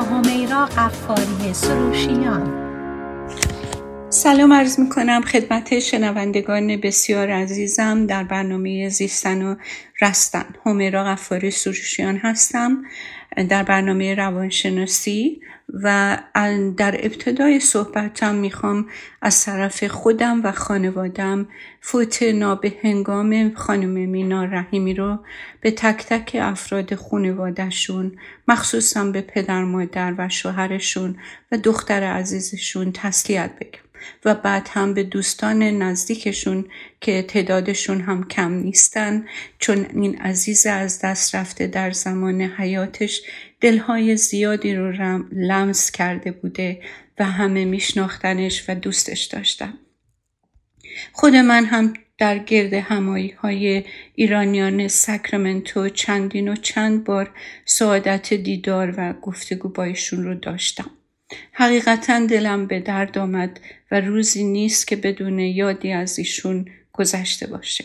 همیرا قفاری سروشیان سلام عرض می کنم خدمت شنوندگان بسیار عزیزم. در برنامه زیستن و رستن همیرا غفاری سروشیان هستم. در برنامه روانشناسی و در ابتدای صحبتم می‌خوام از طرف خودم و خانوادم فوت نابه هنگام خانم مینا رحیمی رو به تک تک افراد خانوادهشون مخصوصا به پدر مادر و شوهرشون و دختر عزیزشون تسلیت بگم. و بعد هم به دوستان نزدیکشون که تعدادشون هم کم نیستن چون این عزیز از دست رفته در زمان حیاتش دلهای زیادی رو لمس کرده بوده و همه میشناختنش و دوستش داشتن خود من هم در گرد همایی های ایرانیان ساکرامنتو چندین و چند بار سعادت دیدار و گفتگو با ایشون رو داشتم. حقیقتا دلم به درد آمد و روزی نیست که بدون یادی از ایشون گذشته باشه.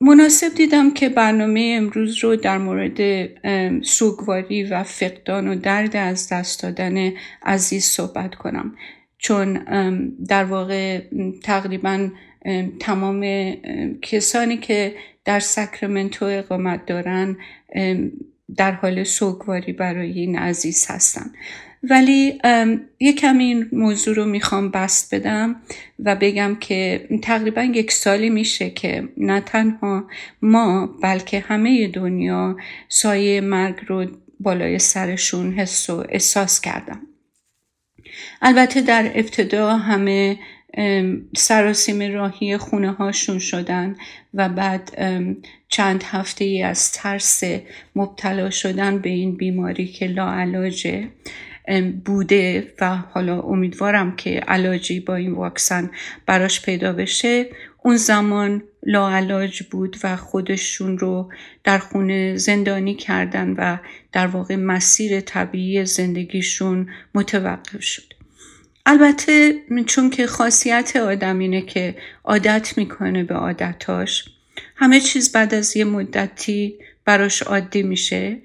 مناسب دیدم که برنامه امروز رو در مورد سوگواری و فقدان و درد از دست دادن عزیز صحبت کنم چون در واقع تقریبا تمام کسانی که در ساکرامنتو اقامت دارن در حال سوگواری برای این عزیز هستن ولی یه کمی این موضوع رو می‌خوام بست بدم و بگم که تقریبا یک سالی میشه که نه تنها ما بلکه همه دنیا سایه مرگ رو بالای سرشون حس و احساس کردم. البته در ابتدا همه سراسیم راهی خونه هاشون شدن و بعد چند هفته ای از ترس مبتلا شدن به این بیماری که لاعلاجه بوده و حالا امیدوارم که علاجی با این واکسن براش پیدا بشه. اون زمان لاعلاج بود و خودشون رو در خونه زندانی کردن و در واقع مسیر طبیعی زندگیشون متوقف شد. البته چون که خاصیت آدم اینه که عادت می‌کنه به عادتاش همه چیز بعد از یه مدتی براش عادی میشه.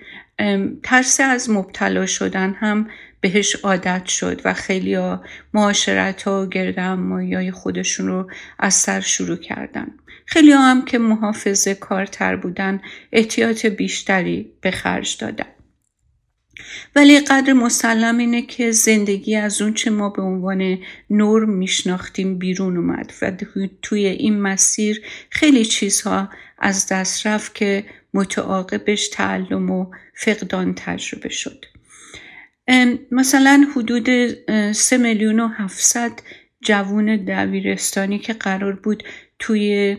ترس از مبتلا شدن هم بهش عادت شد و خیلی ها معاشرت ها و گردم مایای خودشون رو از سر شروع کردن. خیلی هم که محافظه کارتر بودن احتیاط بیشتری به خرج دادن. ولی قدر مسلم اینه که زندگی از اون چه ما به عنوان نرم میشناختیم بیرون اومد و توی این مسیر خیلی چیزها از دست رفت که متعاقبش تعلم و فقدان تجربه شد. مثلا حدود سه میلیون و هفتصد جوون دبیرستانی که قرار بود توی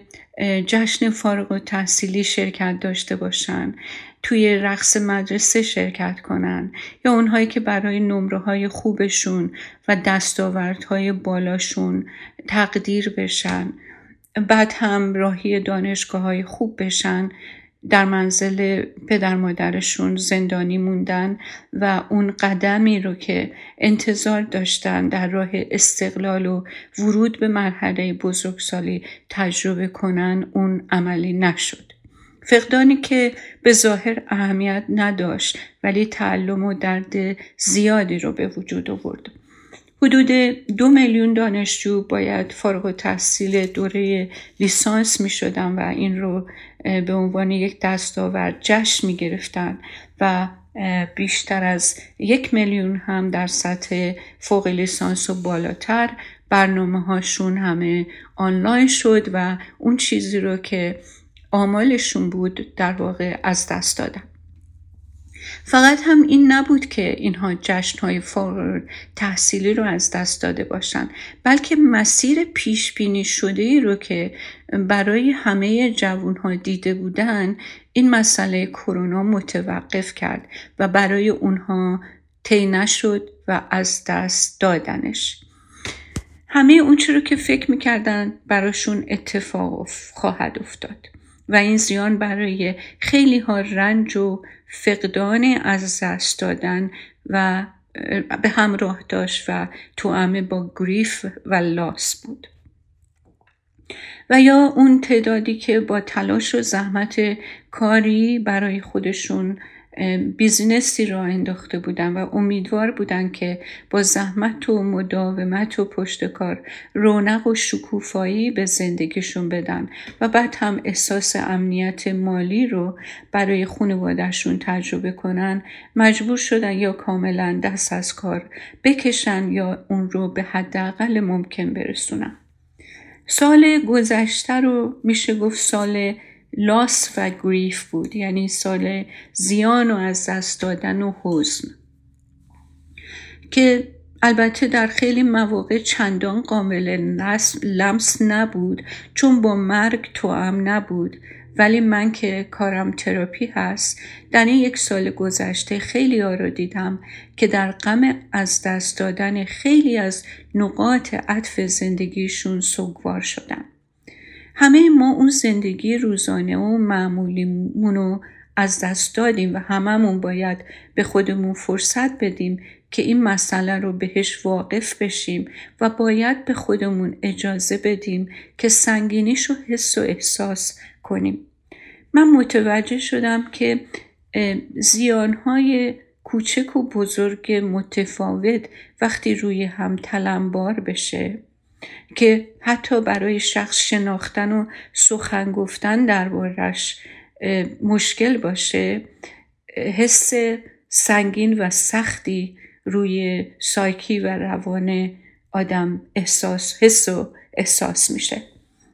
جشن فارغ و تحصیلی شرکت داشته باشن. توی رقص مدرسه شرکت کنن یا اونهایی که برای نمره های خوبشون و دستاوردهای بالاشون تقدیر بشن بعد هم راهی دانشگاه های خوب بشن در منزل پدر مادرشون زندانی موندن و اون قدمی رو که انتظار داشتن در راه استقلال و ورود به مرحله بزرگسالی تجربه کنن اون عملی نشد. فقدانی که به ظاهر اهمیت نداشت ولی تعلم و درد زیادی رو به وجود آورد. حدود دو میلیون دانشجو باید فارغ و تحصیل دوره لیسانس می شدن و این رو به عنوان یک دستاورد جشن می گرفتن و بیشتر از یک میلیون هم در سطح فوق لیسانس و بالاتر برنامه هاشون همه آنلاین شد و اون چیزی رو که آمالشون بود در واقع از دست دادن. فقط هم این نبود که اینها جشنهای فارغ تحصیلی رو از دست داده باشند بلکه مسیر پیش بینی شده ای رو که برای همه جوانها دیده بودن این مسئله کرونا متوقف کرد و برای اونها طی نشد و از دست دادنش. همه اون رو که فکر می‌کردن براشون اتفاق خواهد افتاد. و این زیان برای خیلی ها رنج و فقدان از دست دادن و به همراه داشت و توامه با گریف و لاس بود. و یا اون تعدادی که با تلاش و زحمت کاری برای خودشون بیزینسی را انداخته بودن و امیدوار بودن که با زحمت و مداومت و پشتکار رونق و شکوفایی به زندگیشون بدن و بعد هم احساس امنیت مالی رو برای خانوادهشون تجربه کنن مجبور شدن یا کاملا دست از کار بکشن یا اون رو به حداقل ممکن برسونن. سال گذشته رو میشه گفت سال لاس و گریف بود یعنی سال زیان و از دست دادن و حزن. که البته در خیلی مواقع چندان قابل لمس نبود چون با مرگ توام نبود. ولی من که کارم تراپی هست در این یک سال گذشته خیلی ها رو دیدم که در غم از دست دادن خیلی از نقاط عطف زندگیشون سوگوار شدن. همه ما اون زندگی روزانه و معمولیمون رو از دست دادیم و هممون باید به خودمون فرصت بدیم که این مسئله رو بهش واقف بشیم و باید به خودمون اجازه بدیم که سنگینیش رو حس و احساس کنیم. من متوجه شدم که زیانهای کوچک و بزرگ متفاوت وقتی روی هم تلمبار بشه. که حتی برای شخص شناختن و سخن گفتن دربارش مشکل باشه حس سنگین و سختی روی سایکی و روان آدم احساس حس و احساس میشه.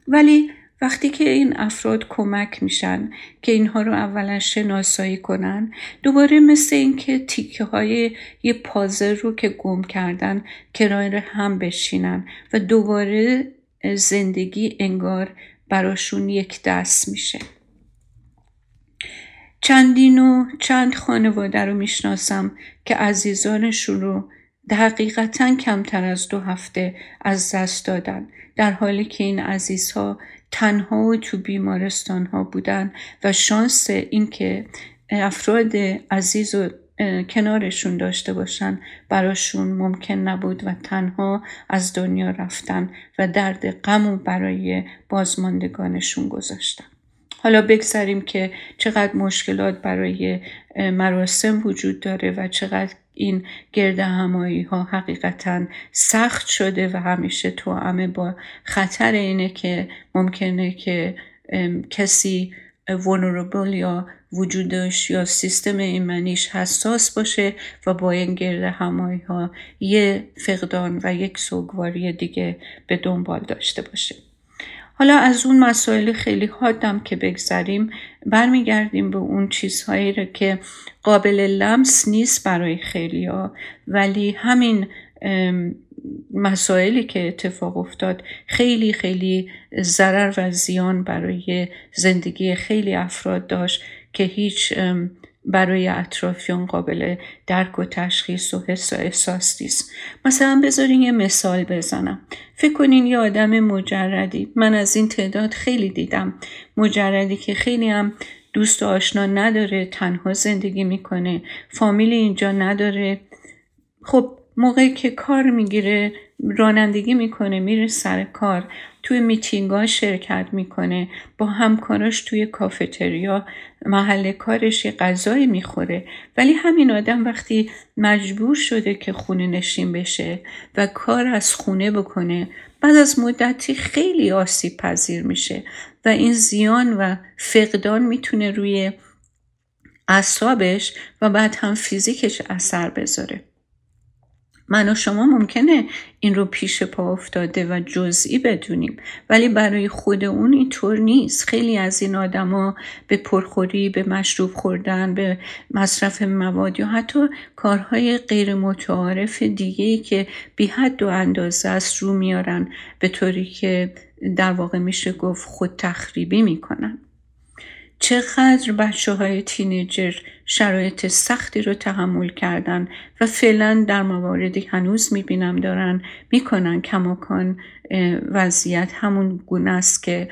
ولی وقتی که این افراد کمک میشن که اینها رو اولا شناسایی کنن دوباره مثل اینکه تیکه های یه پازل رو که گم کردن کرای هم بشینن و دوباره زندگی انگار براشون یک دست میشه. چندین و چند خانواده رو می‌شناسم که عزیزانشون رو حقیقتا کمتر از دو هفته از دست دادن در حالی که این عزیزها تنها تو بیمارستان ها بودن و شانس اینکه افراد عزیز و کنارشون داشته باشن براشون ممکن نبود و تنها از دنیا رفتن و درد غم و برای بازماندگانشون گذاشتن. حالا بگذاریم که چقدر مشکلات برای مراسم وجود داره و چقدر این گرد همایی ها حقیقتا سخت شده و همیشه تو همه با خطر اینه که ممکنه که کسی vulnerable یا وجودش یا سیستم ایمنیش حساس باشه و با این گرد همایی ها یه فقدان و یک سوگواری دیگه به دنبال داشته باشه. حالا از اون مسائل خیلی حادم که بگذریم برمیگردیم به اون چیزهایی رو که قابل لمس نیست برای خیلی ها ولی همین مسائلی که اتفاق افتاد خیلی خیلی ضرر و زیان برای زندگی خیلی افراد داشت که هیچ برای اطرافیان قابل درک و تشخیص و حس و احساس نیست. مثلا بذارین یه مثال بزنم. فکر کنین یه آدم مجردی. من از این تعداد خیلی دیدم. مجردی که خیلی هم دوست و آشنا نداره تنها زندگی می‌کنه. فامیلی اینجا نداره. خب موقعی که کار می‌گیره رانندگی می‌کنه میره سر کار. توی میتینگ شرکت می‌کنه. با همکاراش توی کافتریا محل کارش یه غذایی می‌خوره. ولی همین آدم وقتی مجبور شده که خونه نشین بشه و کار از خونه بکنه بعد از مدتی خیلی آسیب پذیر میشه و این زیان و فقدان می‌تونه روی اعصابش و بعد هم فیزیکش اثر بذاره. من و شما ممکنه این رو پیش پا افتاده و جزئی بدونیم. ولی برای خود اون اینطور نیست. خیلی از این آدما به پرخوری به مشروب خوردن به مصرف مواد یا حتی کارهای غیر متعارف دیگه ای که بی حد و اندازه است رو میارن. به طوری که در واقع میشه گفت خود تخریبی می‌کنن. چقدر بچه های تینیجر شرایط سختی رو تحمل کردن و فعلا در مواردی هنوز می‌بینم دارن می‌کنن کماکان وضعیت همون گونه است که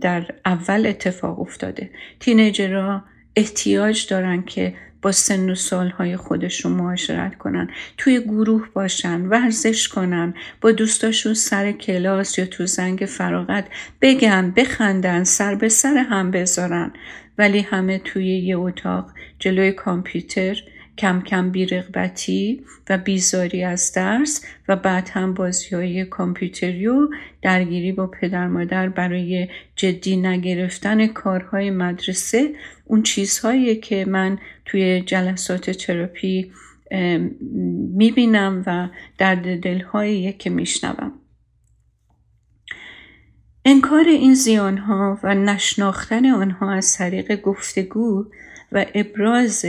در اول اتفاق افتاده. تینیجرها احتیاج دارن که با سن و سالهای خودشون معاشرت کنن توی گروه باشن ورزش کنن با دوستاشون سر کلاس یا تو زنگ فراغت بگن بخندن سر به سر هم بذارن. ولی همه توی یه اتاق جلوی کامپیوتر کم کم بیرغبتی و بیزاری از درس و بعد هم بازی های کامپیوتری و درگیری با پدر مادر برای جدی نگرفتن کارهای مدرسه اون چیزهایی که من توی جلسات تراپی می‌بینم و درد دلهایی که میشنوم. انکار این زیانها و نشناختن آنها از طریق گفتگو و ابراز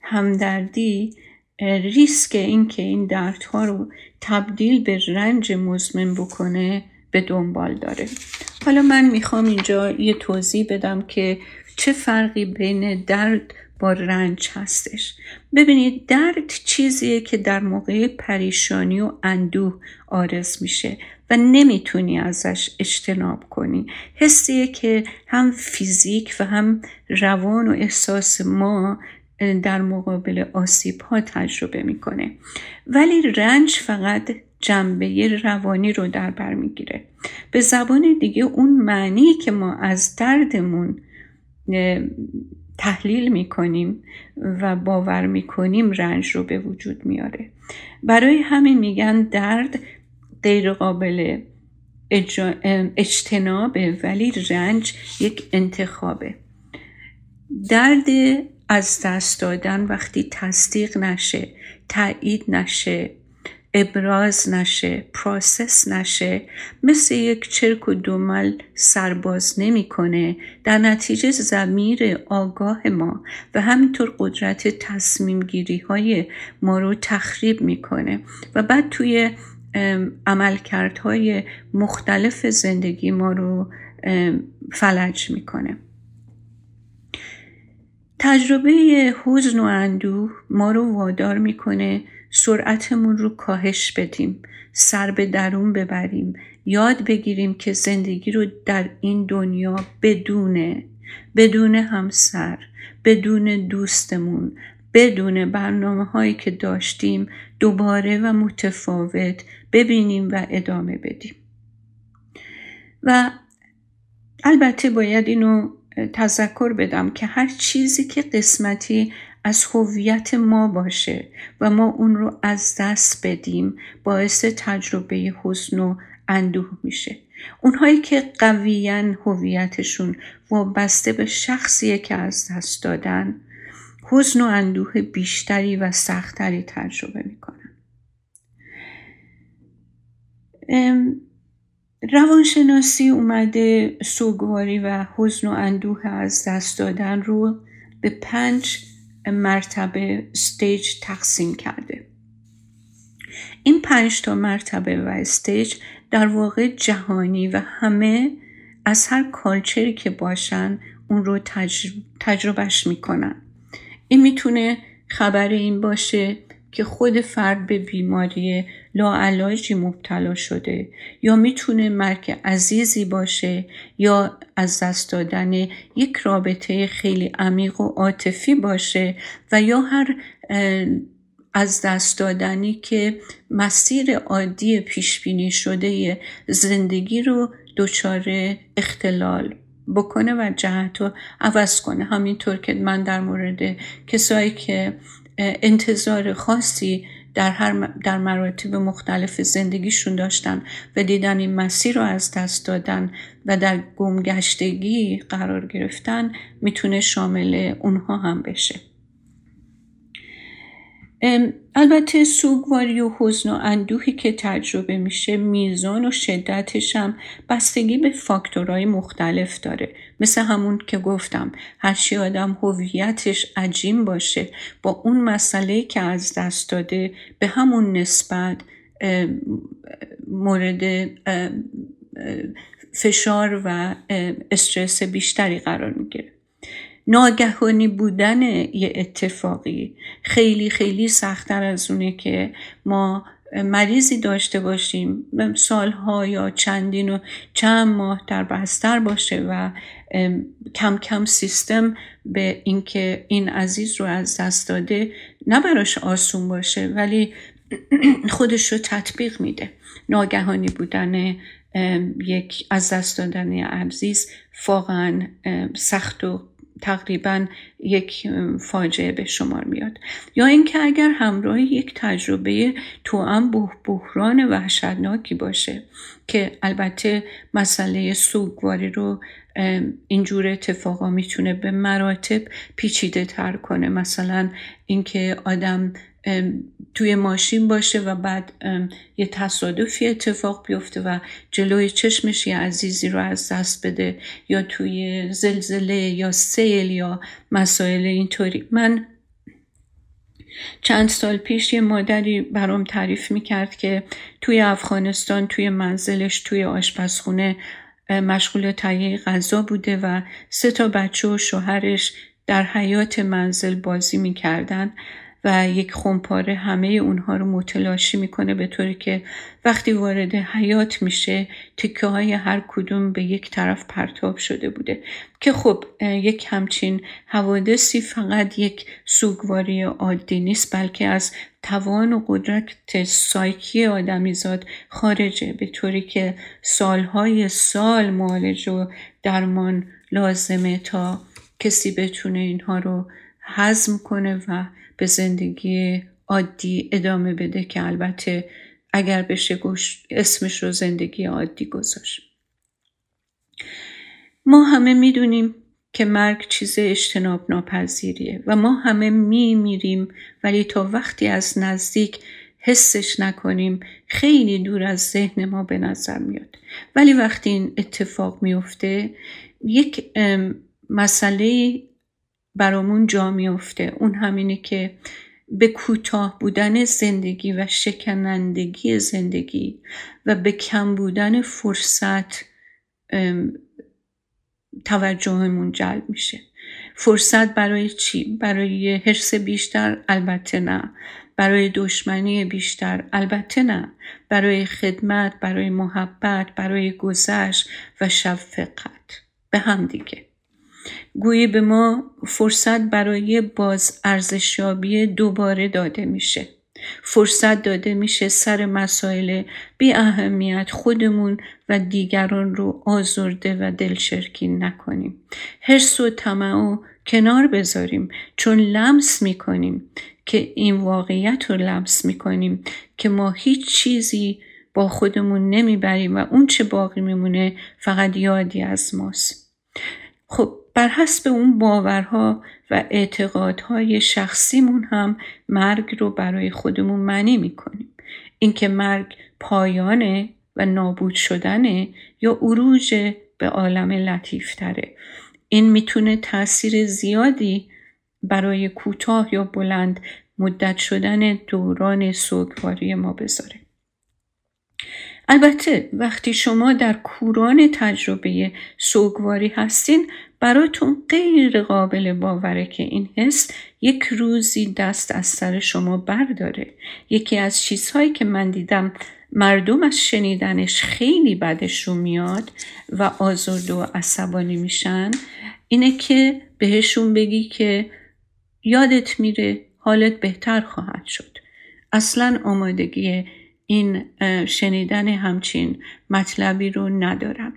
همدردی ریسک اینکه این دردها رو تبدیل به رنج مزمن بکنه به دنبال داره. حالا من می‌خوام اینجا یه توضیح بدم که چه فرقی بین درد با رنج هستش. ببینید درد چیزیه که در موقع پریشانی و اندوه آرز میشه و نمی‌تونی ازش اجتناب کنی. حسیه که هم فیزیک و هم روان و احساس ما در مقابل آسیب ها تجربه می‌کنه. ولی رنج فقط جنبه روانی رو در بر می‌گیره. به زبان دیگه اون معنی که ما از دردمون تحلیل می‌کنیم و باور می‌کنیم رنج رو به وجود میاره. برای همین میگن درد غیر قابل اجتنابه ولی رنج یک انتخابه. درد از دست دادن وقتی تصدیق نشه تایید نشه ابراز نشه پروسس نشه مثل یک چرک و دومل سرباز نمی‌کنه در نتیجه زمیر آگاه ما و همینطور قدرت تصمیم گیری های ما رو تخریب می‌کنه و بعد توی عملکردهای مختلف زندگی ما رو فلج می‌کنه. تجربه حزن و اندوه ما رو وادار می‌کنه سرعتمون رو کاهش بدیم سر به درون ببریم یاد بگیریم که زندگی رو در این دنیا بدونه بدون همسر بدون دوستمون بدون برنامه هایی که داشتیم دوباره و متفاوت ببینیم و ادامه بدیم. و البته باید اینو تذکر بدم که هر چیزی که قسمتی از هویت ما باشه و ما اون رو از دست بدیم باعث تجربه حزن و اندوه میشه. اونهایی که قویان هویتشون وابسته به شخصیه که از دست دادن حزن و اندوه بیشتری و سختتری تجربه می‌کنن. روانشناسی اومده سوگواری و حزن و اندوه از دست دادن رو به پنج مرتبه stage تقسیم کرده. این پنج تا مرتبه و stage در واقع جهانی و همه از هر کالچری که باشن اون رو تجربهش می‌کنن. این می‌تونه خبر این باشه که خود فرد به بیماری لاعلاجی مبتلا شده یا می‌تونه مرگ عزیزی باشه یا از دست دادن یک رابطه خیلی عمیق و عاطفی باشه و یا هر از دست دادنی که مسیر عادی پیش بینی شده زندگی رو دچار اختلال بکنه و جهت رو عوض کنه. همینطور که من در مورد کسایی که انتظار خاصی در, هر در مراتب مختلف زندگیشون داشتن و دیدن این مسیر رو از دست دادن و در گمگشتگی قرار گرفتن می‌تونه شامل اونها هم بشه. البته سوگواری و حزن و اندوهی که تجربه میشه میزان و شدتش هم بستگی به فاکتورهای مختلف داره. مثل همون که گفتم هرچی آدم هویتش عجیم باشه با اون مسئله که از دست داده به همون نسبت مورد فشار و استرس بیشتری قرار می‌گیره. ناگهانی بودن یه اتفاقی. خیلی خیلی سختتر از اونه که ما مریضی داشته باشیم سالها یا چندین و چند ماه در بستر باشه و کم کم سیستم به اینکه این عزیز رو از دست داده نه براش آسون باشه ولی خودش رو تطبیق میده. ناگهانی بودن یک از دست دادن عزیز واقعا سخت و تقریبا یک فاجعه به شمار میاد. یا اینکه اگر همراه یک تجربه توام بحران وحشتناکی باشه که البته مسئله سوگواری رو اینجور اتفاقا می‌تونه به مراتب پیچیده تر کنه. مثلا اینکه آدم توی ماشین باشه و بعد یه تصادفی اتفاق بیفته و جلوی چشمش یه عزیزی رو از دست بده یا توی زلزله یا سیل یا مسائل اینطوری. من چند سال پیش یه مادری برام تعریف می‌کرد که توی افغانستان توی منزلش توی آشپزخونه مشغول تهیه غذا بوده و سه تا بچه و شوهرش در حیات منزل بازی می‌کردن. و یک خمپاره همه اونها رو متلاشی می‌کنه به طوری که وقتی وارد حیات میشه تکه های هر کدوم به یک طرف پرتاب شده بوده. که خب یک همچین حوادثی فقط یک سوگواری عادی نیست بلکه از توان و قدرت سایکی آدمیزاد خارجه. به طوری که سالهای سال معالج و درمان لازمه تا کسی بتونه اینها رو هضم کنه و به زندگی عادی ادامه بده که البته اگر بشه گوش اسمش رو زندگی عادی گذاشت. ما همه می‌دونیم که مرگ چیز اجتناب ناپذیریه و ما همه می میریم ولی تا وقتی از نزدیک حسش نکنیم خیلی دور از ذهن ما به نظر میاد. ولی وقتی این اتفاق میفته یک مسئله برامون جا میفته اون همینه که به کوتاه بودن زندگی و شکنندگی زندگی و به کم بودن فرصت توجهمون جلب میشه فرصت برای چی؟ برای حرس بیشتر؟ البته نه برای دشمنی بیشتر؟ البته نه برای خدمت، برای محبت، برای گذشت و شفقت به هم دیگه گویی به ما فرصت برای باز ارزشیابی دوباره داده میشه. فرصت داده میشه سر مسائل بی اهمیت خودمون و دیگران رو آزرده و دلشرکی نکنیم. حرس و طمع و کنار بذاریم چون لمس می‌کنیم که این واقعیت رو لمس می‌کنیم که ما هیچ چیزی با خودمون نمی‌بریم و اون چه باقی میمونه فقط یادی از ماست. خب بر حسب اون باورها و اعتقادهای شخصیمون هم مرگ رو برای خودمون معنی می‌کنیم. اینکه مرگ پایانه و نابود شدنه یا عروج به عالم لطیفتره. این می‌تونه تاثیر زیادی برای کوتاه یا بلند مدت شدن دوران سوگواری ما بذاره. البته وقتی شما در کوران تجربه سوگواری هستین براتون غیر قابل باوره که این حس یک روزی دست از سر شما برداره. یکی از چیزهایی که من دیدم مردم از شنیدنش خیلی بدشون میاد و آزرده و عصبانی میشن اینه که بهشون بگی که یادت میره حالت بهتر خواهد شد. اصلا آمادگی این شنیدن همچین مطلبی رو ندارم.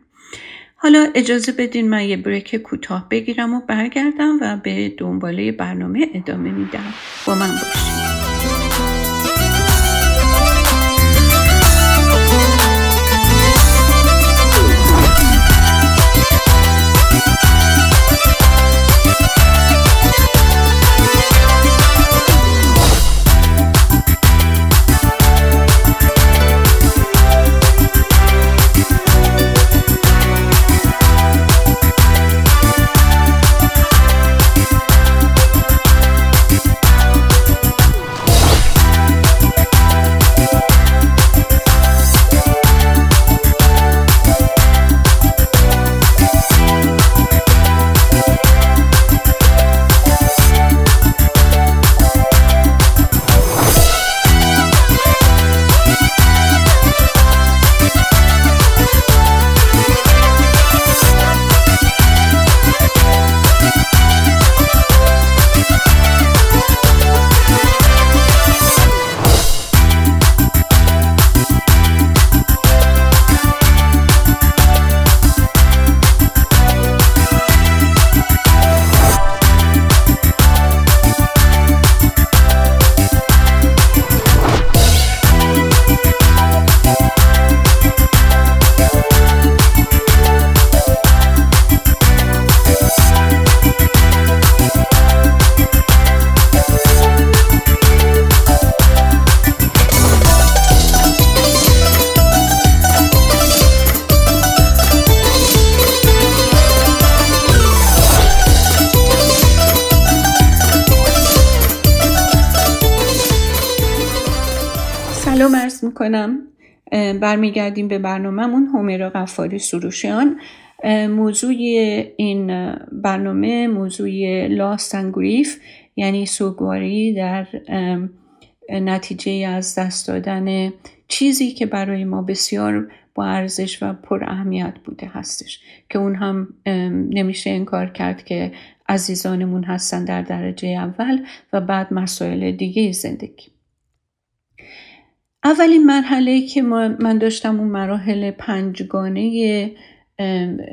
حالا اجازه بدین من یه بریک کوتاه بگیرم و برگردم و به دنباله برنامه ادامه میدم. با من باشید. می‌کنم. برمیگردیم به برنامهمون هومیرا غفاری سروشیان. موضوع این برنامه موضوع لاست گریف یعنی سوگواری در نتیجه از دست دادن چیزی که برای ما بسیار با ارزش و پر اهمیت بوده هستش. که اون هم نمیشه انکار کرد که عزیزانمون هستن در درجه اول و بعد مسائل دیگه زندگی. اولین مرحله که من داشتم اون مراحل پنجگانه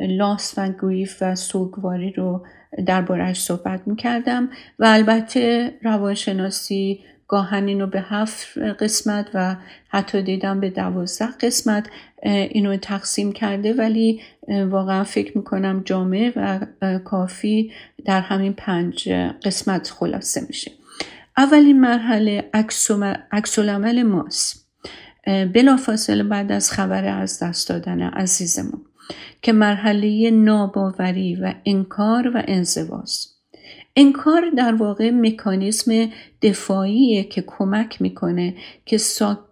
لاس و گریف و سوگواری رو دربارهش صحبت می‌کردم و البته روانشناسی گاهن رو به هفت قسمت و حتی دیدم به دوازده قسمت اینو تقسیم کرده ولی واقعا فکر می‌کنم جامعه و کافی در همین پنج قسمت خلاصه میشه. اولین مرحله عکسالعمل ماست. بلافاصله بعد از خبر از دست دادن عزیزمون که مرحله ناباوری و انکار و انزواست. انکار در واقع مکانیزم دفاعیه که کمک می‌کنه که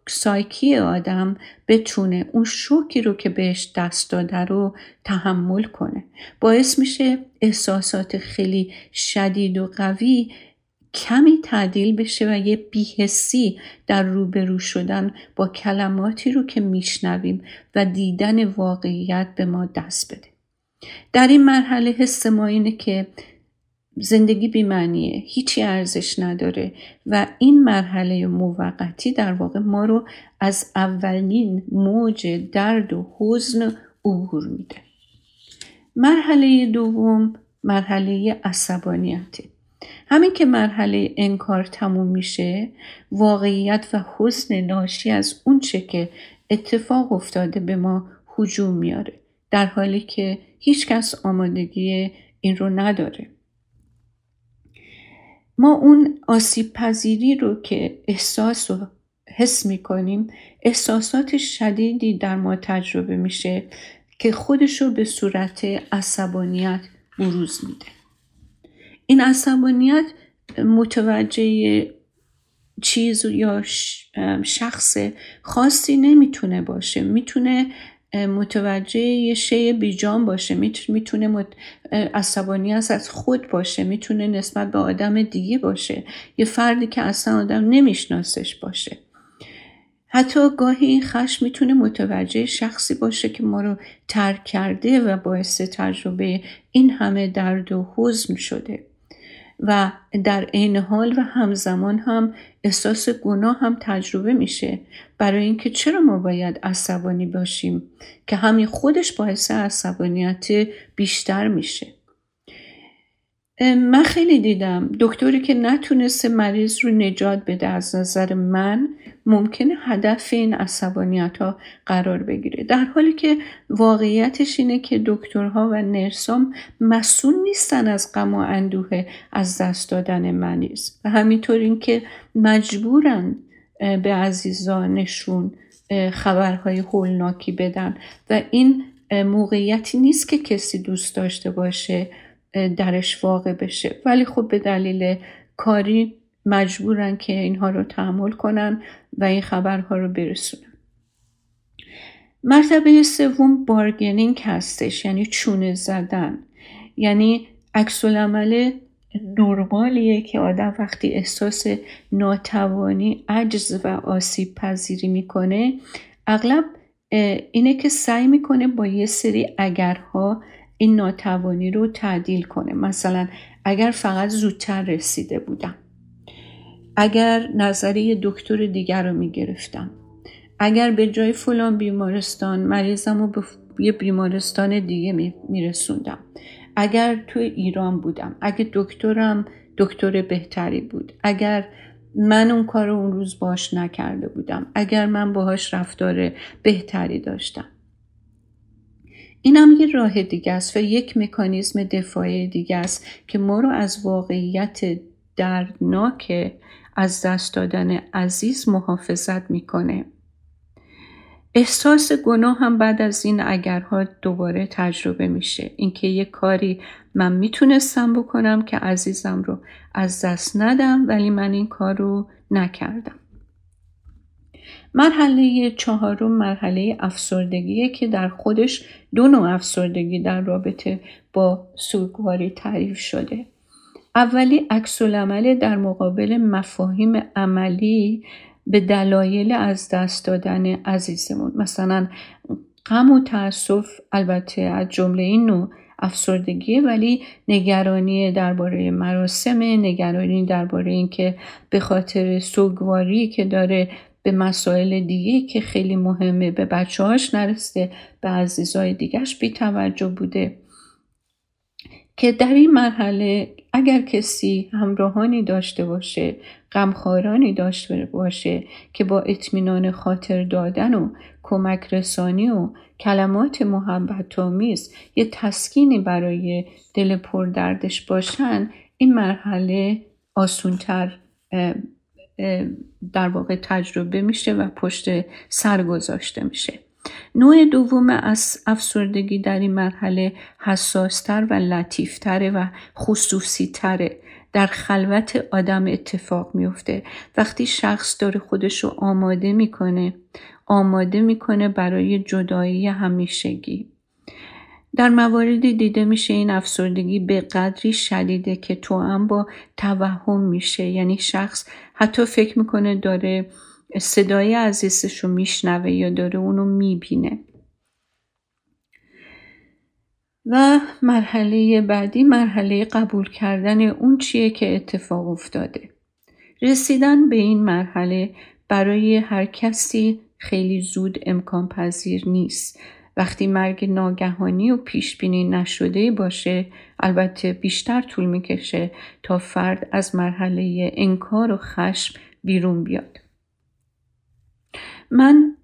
سایکی آدم بتونه اون شوکی رو که بهش دست داده رو تحمل کنه. باعث میشه احساسات خیلی شدید و قوی کمی تعدیل بشه و یه بیهسی در روبرو شدن با کلماتی رو که میشنویم و دیدن واقعیت به ما دست بده. در این مرحله حس ما اینه که زندگی بیمعنیه هیچی ارزش نداره و این مرحله موقتی در واقع ما رو از اولین موج درد و حزن عبور میده. مرحله دوم مرحله عصبانیته. همین که مرحله انکار تموم میشه واقعیت و حزن ناشی از اونچه که اتفاق افتاده به ما حجوم میاره در حالی که هیچکس آمادگی این رو نداره. ما اون آسیب پذیری رو که احساس و حس می‌کنیم احساسات شدیدی در ما تجربه میشه که خودش رو به صورت عصبانیت بروز میده. این عصبانیت متوجه چیز یا شخص خاصی نمی‌تونه باشه. می‌تونه متوجه یه شی بیجان باشه. می‌تونه مت... عصبانیت از خود باشه. می‌تونه نسبت به آدم دیگه باشه. یه فردی که اصلا آدم نمیشناسش باشه. حتی گاهی این خشم می‌تونه متوجه شخصی باشه که ما رو ترک کرده و باعث تجربه این همه درد و حزن شده. و در عین حال و همزمان هم احساس گناه هم تجربه میشه. برای اینکه چرا ما باید عصبانی باشیم که همین خودش باعث عصبانیت بیشتر میشه؟ من خیلی دیدم. دکتری که نتونسته مریض رو نجات بده از نظر من ممکنه هدف این عصبانیت ها قرار بگیره. در حالی که واقعیتش اینه که دکترها و نرسام مسئول نیستن از غم و اندوه از دست دادن مریض و همینطور اینکه مجبورن به عزیزانشون خبرهای هولناکی بدن. و این موقعیتی نیست که کسی دوست داشته باشه درش واقع بشه. ولی خب به دلیل کاری مجبورن که اینها رو تحمل کنن و این خبرها رو برسونن. مرتبه سوم بارگنینگ هستش یعنی چونه زدن. یعنی عکس عمل نرمالیه که آدم وقتی احساس ناتوانی عجز و آسیب پذیری می‌کنه اغلب اینه که سعی می‌کنه با یه سری اگرها این ناتوانی رو تعدیل کنه. مثلا اگر فقط زودتر رسیده بودم. اگر نظریه دکتر دیگر رو می‌گرفتم. اگر به جای فلان بیمارستان مریضم رو به یه بیمارستان دیگه میرسوندم. اگر تو ایران بودم اگر دکترم دکتر بهتری بود. اگر من اون کار اون روز باش نکرده بودم. اگر من باهاش رفتار بهتری داشتم. این هم یه راه دیگه است و یک مکانیزم دفاعی دیگه است که ما رو از واقعیت دردناک از دست دادن عزیز محافظت می‌کنه. احساس گناه هم بعد از این اگرها دوباره تجربه میشه. اینکه یه کاری من می‌تونستم بکنم که عزیزم رو از دست ندم ولی من این کار رو نکردم. مرحله چهارم مرحله افسردگیه که در خودش دو نوع افسردگی در رابطه با سوگواری تعریف شده. اولی عکس در مقابل مفاهیم عملی به دلایل از دست دادن عزیزمون. مثلا غم و تاسف البته از جمله این نوع افسردگی ولی نگرانی درباره مراسم نگرانی درباره اینکه به خاطر سوگواری که داره به مسائل دیگه که خیلی مهمه به بچه هاش نرسته به عزیزای دیگهش بی توجه بوده. که در این مرحله اگر کسی همراهانی داشته باشه غمخوارانی داشته باشه که با اطمینان خاطر دادن و کمک رسانی و کلمات محبت آمیز یه تسکینی برای دل پردردش باشن این مرحله آسونتر در واقع تجربه میشه و پشت سر گذاشته میشه. نوع دوم از افسردگی در این مرحله حساستر و لطیفتره و خصوصی تره در خلوت آدم اتفاق میفته وقتی شخص داره خودش رو آماده می‌کنه آماده می‌کنه برای جدایی همیشگی. در مواردی دیده میشه این افسردگی به قدری شدیده که تو هم با توهم میشه. یعنی شخص حتی فکر می‌کنه داره صدای عزیزش رو میشنوه یا داره اونو می‌بینه. و مرحله بعدی مرحله قبول کردن اون چیه که اتفاق افتاده. رسیدن به این مرحله برای هر کسی خیلی زود امکان پذیر نیست. وقتی مرگ ناگهانی و پیش بینی نشده باشه البته بیشتر طول می‌کشه تا فرد از مرحله انکار و خشم بیرون بیاد. من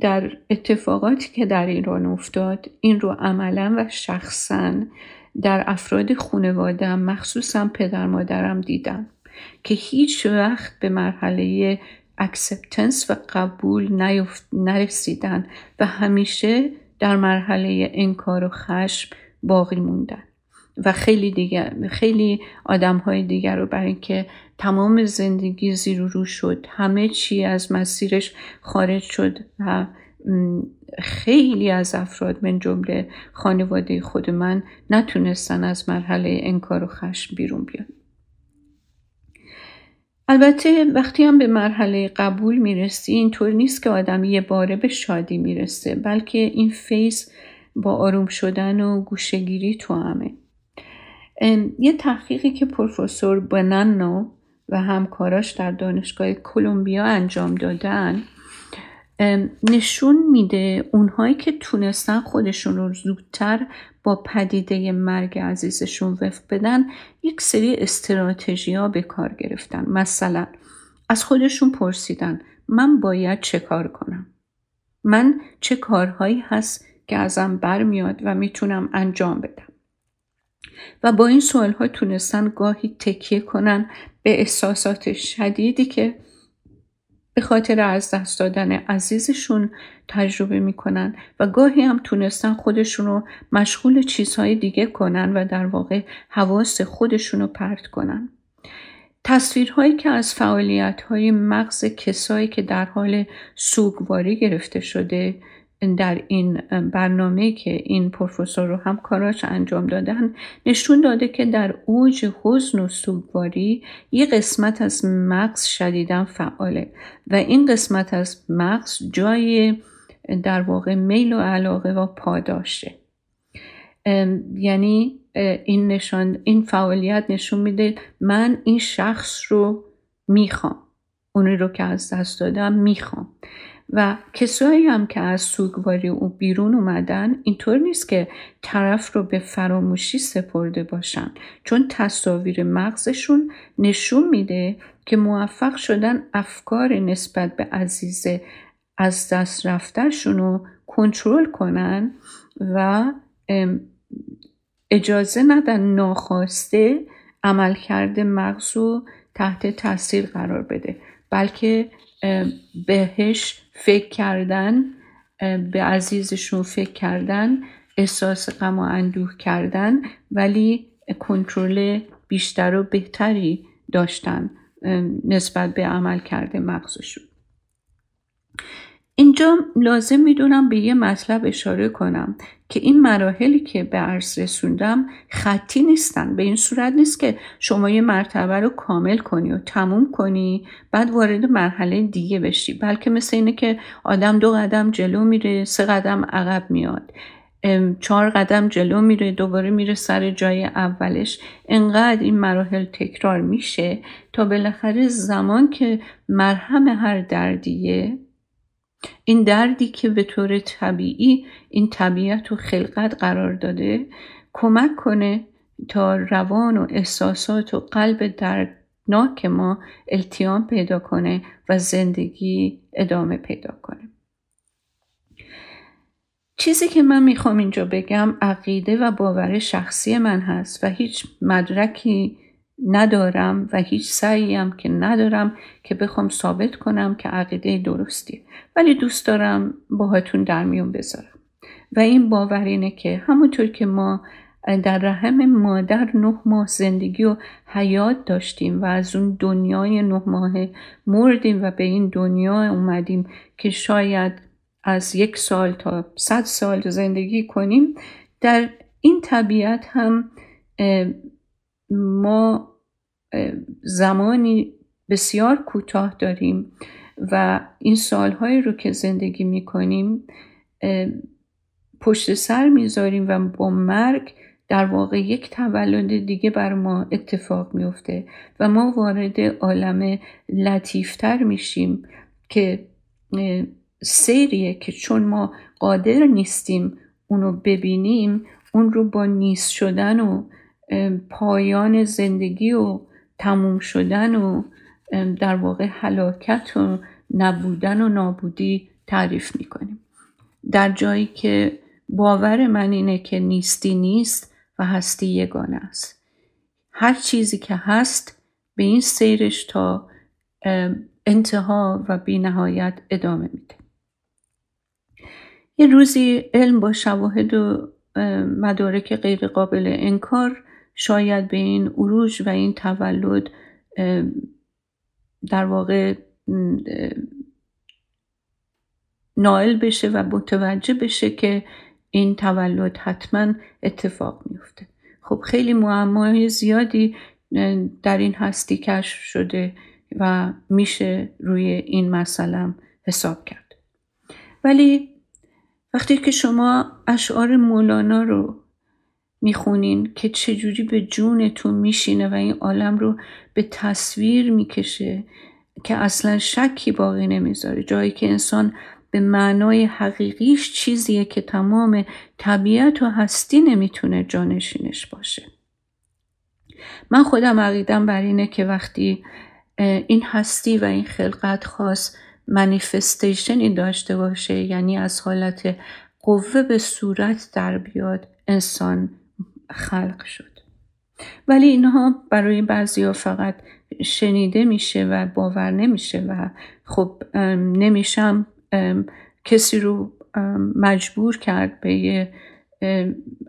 در اتفاقاتی که در ایران افتاد این رو عملا و شخصا در افراد خانوادم مخصوصا پدر مادرم دیدم که هیچ وقت به مرحله acceptance و قبول نرسیدن و همیشه در مرحله انکار و خشم باقی موندن. و خیلی دیگر خیلی آدم های دیگر رو برای اینکه تمام زندگی زیر و رو شد همه چی از مسیرش خارج شد و خیلی از افراد من جمله خانواده خود من نتونستن از مرحله انکار و خشم بیرون بیان. البته وقتی هم به مرحله قبول می‌رسی اینطور نیست که آدم یه باره به شادی می‌رسه بلکه این فیز با آروم شدن و گوشگیری تو همه. یه تحقیقی که پروفسور بنانو و همکاراش در دانشگاه کلمبیا انجام دادن نشون میده اونهایی که تونستن خودشون رو زودتر با پدیده مرگ عزیزشون وفق بدن یک سری استراتژی ها به کار گرفتن. مثلا از خودشون پرسیدن من باید چه کار کنم؟ من چه کارهایی هست که ازم برمیاد و می‌تونم انجام بدم؟ و با این سوال ها تونستن گاهی تکیه کنن به احساسات شدیدی که به خاطر از دست دادن عزیزشون تجربه می‌کنن و گاهی هم تونستن خودشون رو مشغول چیزهای دیگه کنن و در واقع حواس خودشون رو پرت کنن. تصویرهایی که از فعالیت های مغز کسایی که در حال سوگواری گرفته شده در این برنامه که این پروفسور رو هم کاراش انجام دادن نشون داده که در اوج حزن و سوگواری یه قسمت از مغز شدیدن فعاله و این قسمت از مغز جای در واقع میل و علاقه و پاداشه یعنی این, نشان، این فعالیت نشون میده من این شخص رو می‌خوام. اونی رو که از دست دادم می‌خوام. و کسایی هم که از سوگواری او بیرون اومدن اینطور نیست که طرف رو به فراموشی سپرده باشن. چون تصاویر مغزشون نشون میده که موفق شدن افکار نسبت به عزیز از دست رفترشون رو کنترل کنن و اجازه ندن ناخواسته عملکرد مغز رو تحت تاثیر قرار بده. بلکه بهش فکر کردن به عزیزشون فکر کردن احساس غم و اندوه کردن ولی کنترل بیشتر و بهتری داشتن نسبت به عمل کرده مغزشون. اینجا لازم می‌دونم به یه مطلب اشاره کنم که این مراحلی که به عرض رسوندم خطی نیستن. به این صورت نیست که شما یه مرتبه رو کامل کنی و تموم کنی بعد وارد مرحله دیگه بشی. بلکه مثل اینه که آدم دو قدم جلو میره سه قدم عقب میاد. چهار قدم جلو میره دوباره میره سر جای اولش. انقدر این مراحل تکرار میشه تا بالاخره زمان که مرهم هر دردیه این دردی که به طور طبیعی این طبیعت و خلقت قرار داده کمک کنه تا روان و احساسات و قلب دردناک ما التیام پیدا کنه و زندگی ادامه پیدا کنه. چیزی که من می‌خوام اینجا بگم عقیده و باور شخصی من هست و هیچ مدرکی ندارم و هیچ سعیم که ندارم که بخوام ثابت کنم که عقیده درستی. ولی دوست دارم باهاتون در میون بذارم. و این باور اینه که همونطور که ما در رحم مادر نه ماه زندگی و حیات داشتیم و از اون دنیای نه ماه مردیم و به این دنیا اومدیم که شاید از یک سال تا صد سال زندگی کنیم در این طبیعت هم ما زمانی بسیار کوتاه داریم و این سالهایی رو که زندگی می‌کنیم پشت سر می‌ذاریم و با مرگ در واقع یک تولد دیگه بر ما اتفاق میفته و ما وارد عالم لطیفتر میشیم که سیریه که چون ما قادر نیستیم اونو ببینیم اون رو با نیست شدن و پایان زندگی و تموم شدن و در واقع حلاکت و نبودن و نابودی تعریف می‌کنیم. در جایی که باور من اینه که نیستی نیست و هستی یگانه است. هر چیزی که هست به این سیرش تا انتها و بینهایت ادامه میده. یه روزی علم با شواهد و مدارک غیر قابل انکار شاید به این عروج و این تولد در واقع نائل بشه و متوجه بشه که این تولد حتما اتفاق میفته خب خیلی معمای زیادی در این هستی کشف شده و میشه روی این مسئله حساب کرد. ولی وقتی که شما اشعار مولانا رو می‌خونین که چجوری به جونتون میشینه و این عالم رو به تصویر می‌کشه که اصلا شکی باقی نمی‌ذاره. جایی که انسان به معنای حقیقیش چیزیه که تمام طبیعت و هستی نمی‌تونه جانشینش باشه. من خودم عقیدم بر اینه که وقتی این هستی و این خلقت خاص منیفستیشنی داشته باشه یعنی از حالت قوه به صورت در بیاد انسان خلق شد. ولی اینها برای بعضی فقط شنیده میشه و باور نمیشه و خب نمیشم کسی رو مجبور کرد به یه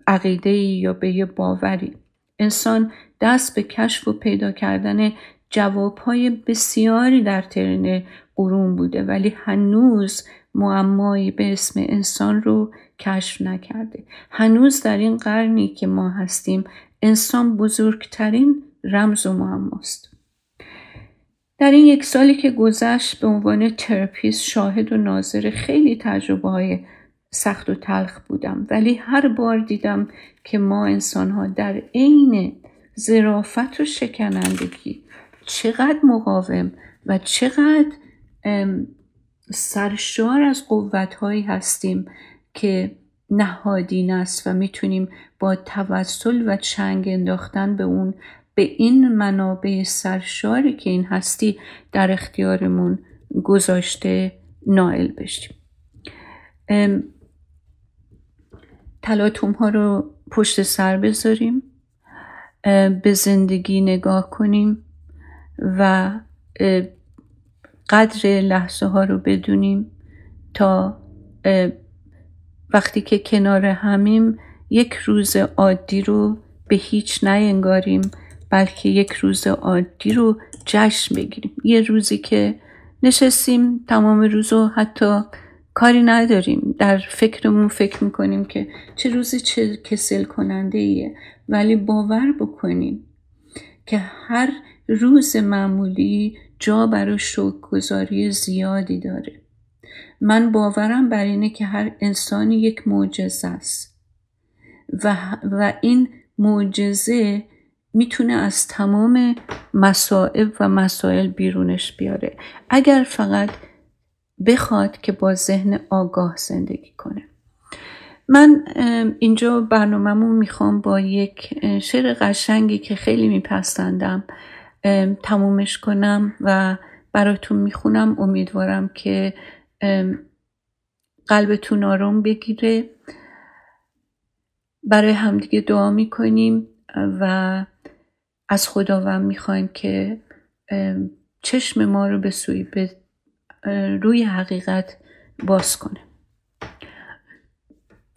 عقیده یا به یه باوری. انسان دست به کشف و پیدا کردن جوابهای بسیاری در ترن قرون بوده ولی هنوز معمایی به اسم انسان رو کشف نکرده. هنوز در این قرنی که ما هستیم انسان بزرگترین رمز و معماست. در این یک سالی که گذشت به عنوان ترپیست شاهد و ناظر خیلی تجربه های سخت و تلخ بودم. ولی هر بار دیدم که ما انسان ها در عین زرافت و شکنندگی چقدر مقاوم و چقدر سرشار از قوت هایی هستیم که نهادین است و می‌تونیم با توسل و چنگ انداختن به اون به این منابع سرشاری که این هستی در اختیارمون گذاشته نائل بشیم. تلاتوم ها رو پشت سر بذاریم به زندگی نگاه کنیم و قدر لحظه ها رو بدونیم تا وقتی که کنار همیم یک روز عادی رو به هیچ نینگاریم بلکه یک روز عادی رو جشن بگیریم. یه روزی که نشستیم تمام روز و حتی کاری نداریم. در فکرمون فکر می‌کنیم که چه روز چه کسل کننده ایه. ولی باور بکنیم که هر روز معمولی جا برای گذاری زیادی داره. من باورم بر اینه که هر انسانی یک معجزه است. و, و این معجزه می‌تونه از تمام مسائب و مسائل بیرونش بیاره. اگر فقط بخواد که با ذهن آگاه زندگی کنه. من اینجا برنامهمون می‌خوام با یک شعر قشنگی که خیلی میپسندم. تمومش کنم و براتون می‌خونم. امیدوارم که قلبتون آرام بگیره. برای همدیگه دعا می‌کنیم و از خداوند می‌خوایم که چشم ما رو به سوی به روی حقیقت باز کنه.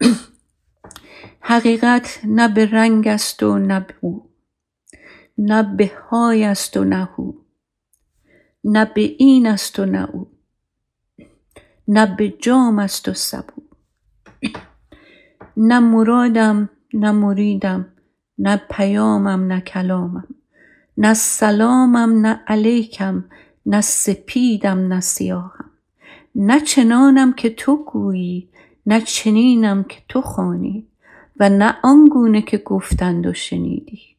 حقیقت نه به رنگ است و نه به او. نه به های است و نه او نه به این است و نه او. نه به جام است و سبو. نه مرادم نه مریدم نه پیامم نه کلامم. نه سلامم نه علیکم نه سپیدم نه سیاهم. نه چنانم که تو گویی نه چنینم که تو خانی و نه آنگونه که گفتند و شنیدی.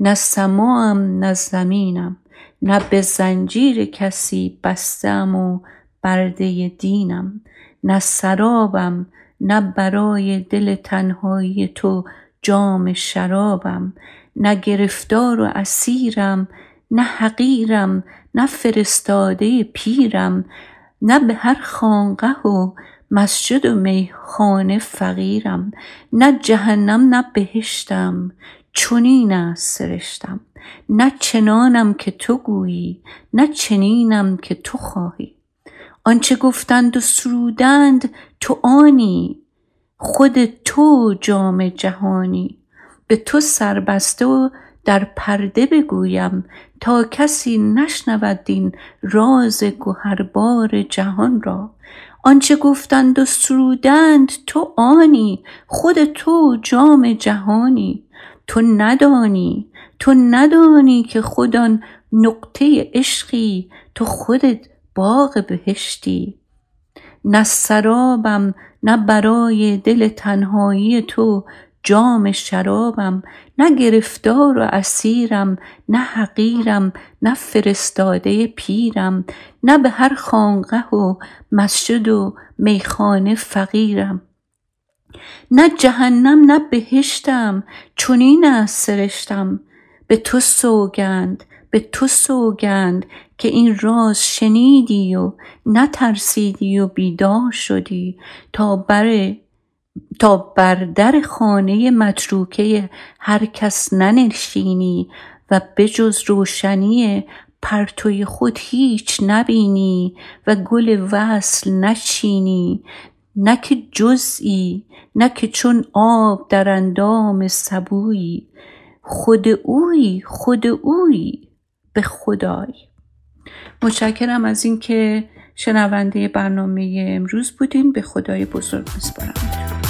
نه سماام نه زمینم. نه به زنجیر کسی بستم و برده دینم. نه سرابم نه برای دل تنهایی تو جام شرابم. نه گرفتار و اسیرم نه حقیرم نه فرستاده پیرم. نه به هر خانقه و مسجد و میخانه فقیرم. نه جهنم نه بهشتم. چنین است سرشتم نه چنانم که تو گویی نه چنینم که تو خواهی. آنچه گفتند و سرودند تو آنی خود تو جام جهانی. به تو سربسته و در پرده بگویم تا کسی نشنود این راز گهربار جهان را. آنچه گفتند و سرودند تو آنی خود تو جام جهانی تو ندانی تو ندانی که خودان نقطه عشقی تو خودت باغ بهشتی. نه سرابم نه برای دل تنهایی تو جام شرابم نه گرفتار و اسیرم نه حقیرم نه فرستاده پیرم نه به هر خانقه و مسجد و میخانه فقیرم. نه جهنم نه بهشتم چنین است سرشتم. به تو سوگند به تو سوگند که این راز شنیدی و نترسیدی و بیدار شدی تا بر تا بر در خانه متروکه هر کس ننشینی و بجز روشنی پرتوی خود هیچ نبینی و گل وصل نچینی نه که جزئی نه که چون آب در اندام سبویی خود اوی خود اوی به خدای. متشکرم از اینکه شنونده برنامه امروز بودین. به خدای بزرگ میسپارم.